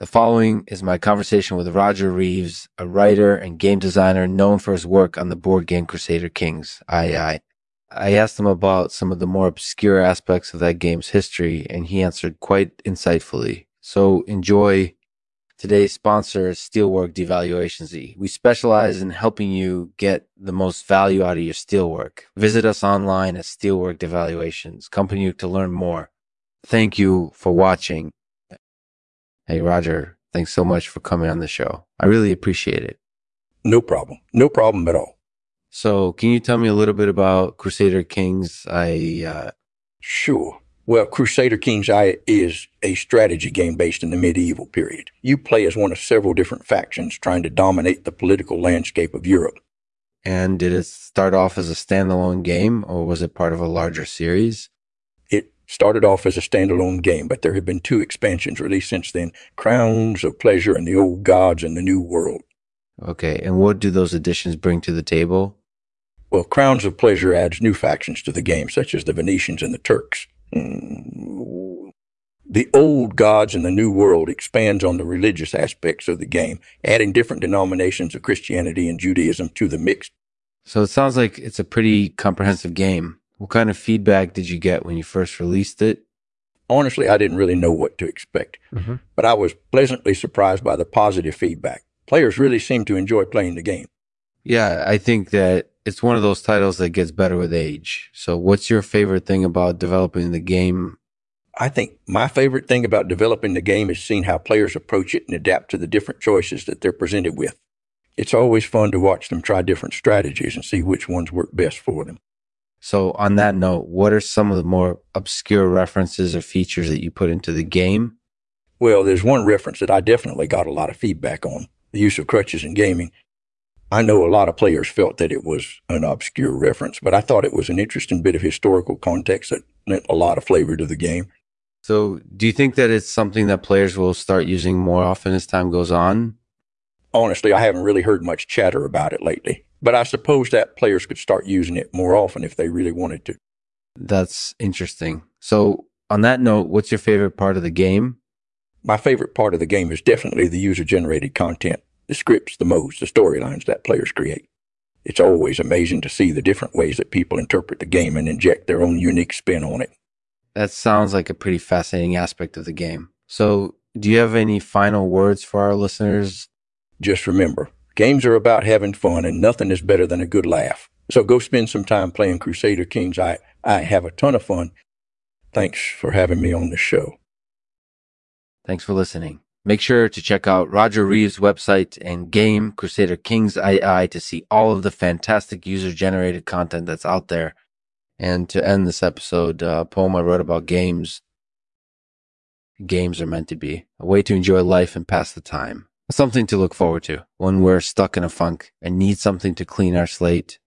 The following is my conversation with Roger Reaves, a writer and game designer known for his work on the board game Crusader Kings, II. I asked him about some of the more obscure aspects of that game's history, and he answered quite insightfully. So enjoy. Today's sponsor Steelwork Devaluation Z. We specialize in helping you get the most value out of your steelwork. Visit us online at Steelwork Devaluations, company to learn more. Thank you for watching. Hey, Roger, thanks so much for coming on the show. I really appreciate it. No problem. No problem at all. So, can you tell me a little bit about Crusader Kings? I uh, Sure. Well, Crusader Kings I is a strategy game based in the medieval period. You play as one of several different factions trying to dominate the political landscape of Europe. and did it start off as a standalone game, or was it part of a larger series? Started off as a standalone game, but there have been two expansions released since then Crowns of Pleasure and the Old Gods and the New World. Okay, and what do those additions bring to the table? Well, Crowns of Pleasure adds new factions to the game, such as the Venetians and the Turks. Mm. The Old Gods and the New World expands on the religious aspects of the game, adding different denominations of Christianity and Judaism to the mix. So it sounds like it's a pretty comprehensive game. What kind of feedback did you get when you first released it? Honestly, I didn't really know what to expect, mm-hmm. but I was pleasantly surprised by the positive feedback. Players really seem to enjoy playing the game. Yeah, I think that it's one of those titles that gets better with age. So, what's your favorite thing about developing the game? I think my favorite thing about developing the game is seeing how players approach it and adapt to the different choices that they're presented with. It's always fun to watch them try different strategies and see which ones work best for them. So, on that note, what are some of the more obscure references or features that you put into the game? Well, there's one reference that I definitely got a lot of feedback on the use of crutches in gaming. I know a lot of players felt that it was an obscure reference, but I thought it was an interesting bit of historical context that lent a lot of flavor to the game. So, do you think that it's something that players will start using more often as time goes on? Honestly, I haven't really heard much chatter about it lately, but I suppose that players could start using it more often if they really wanted to. That's interesting. So, on that note, what's your favorite part of the game? My favorite part of the game is definitely the user generated content, the scripts, the modes, the storylines that players create. It's always amazing to see the different ways that people interpret the game and inject their own unique spin on it. That sounds like a pretty fascinating aspect of the game. So, do you have any final words for our listeners? Just remember, games are about having fun and nothing is better than a good laugh. So go spend some time playing Crusader Kings. I, I have a ton of fun. Thanks for having me on the show. Thanks for listening. Make sure to check out Roger Reaves' website and game Crusader Kings II to see all of the fantastic user generated content that's out there. And to end this episode, uh, a poem I wrote about games. Games are meant to be a way to enjoy life and pass the time. Something to look forward to when we're stuck in a funk and need something to clean our slate